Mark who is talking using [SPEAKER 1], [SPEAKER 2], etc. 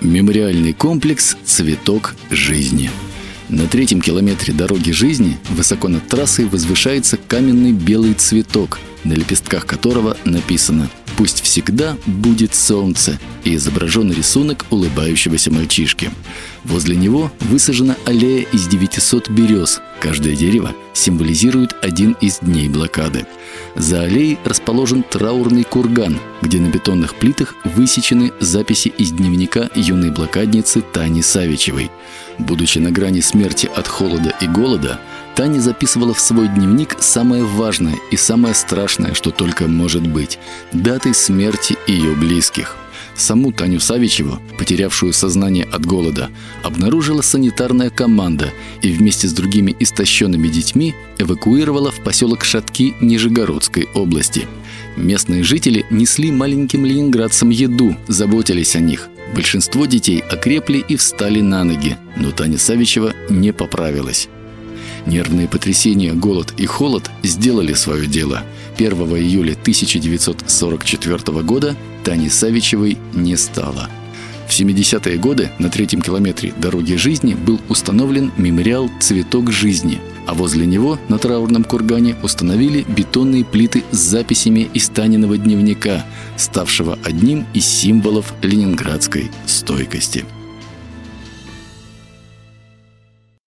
[SPEAKER 1] Мемориальный комплекс «Цветок жизни». На третьем километре дороги жизни высоко над трассой возвышается каменный белый цветок, на лепестках которого написано «Пусть всегда будет солнце» и изображен рисунок улыбающегося мальчишки. Возле него высажена аллея из 900 берез. Каждое дерево символизирует один из дней блокады. За аллеей расположен траурный курган, где на бетонных плитах высечены записи из дневника юной блокадницы Тани Савичевой. Будучи на грани смерти от холода и голода, Таня записывала в свой дневник самое важное и самое страшное, что только может быть – даты смерти ее близких. Саму Таню Савичеву, потерявшую сознание от голода, обнаружила санитарная команда и вместе с другими истощенными детьми эвакуировала в поселок Шатки Нижегородской области. Местные жители несли маленьким ленинградцам еду, заботились о них. Большинство детей окрепли и встали на ноги, но Таня Савичева не поправилась. Нервные потрясения, голод и холод сделали свое дело. 1 июля 1944 года Тани Савичевой не стало. В 70-е годы на третьем километре дороги жизни был установлен мемориал «Цветок жизни», а возле него на траурном кургане установили бетонные плиты с записями из Таниного дневника, ставшего одним из символов ленинградской стойкости.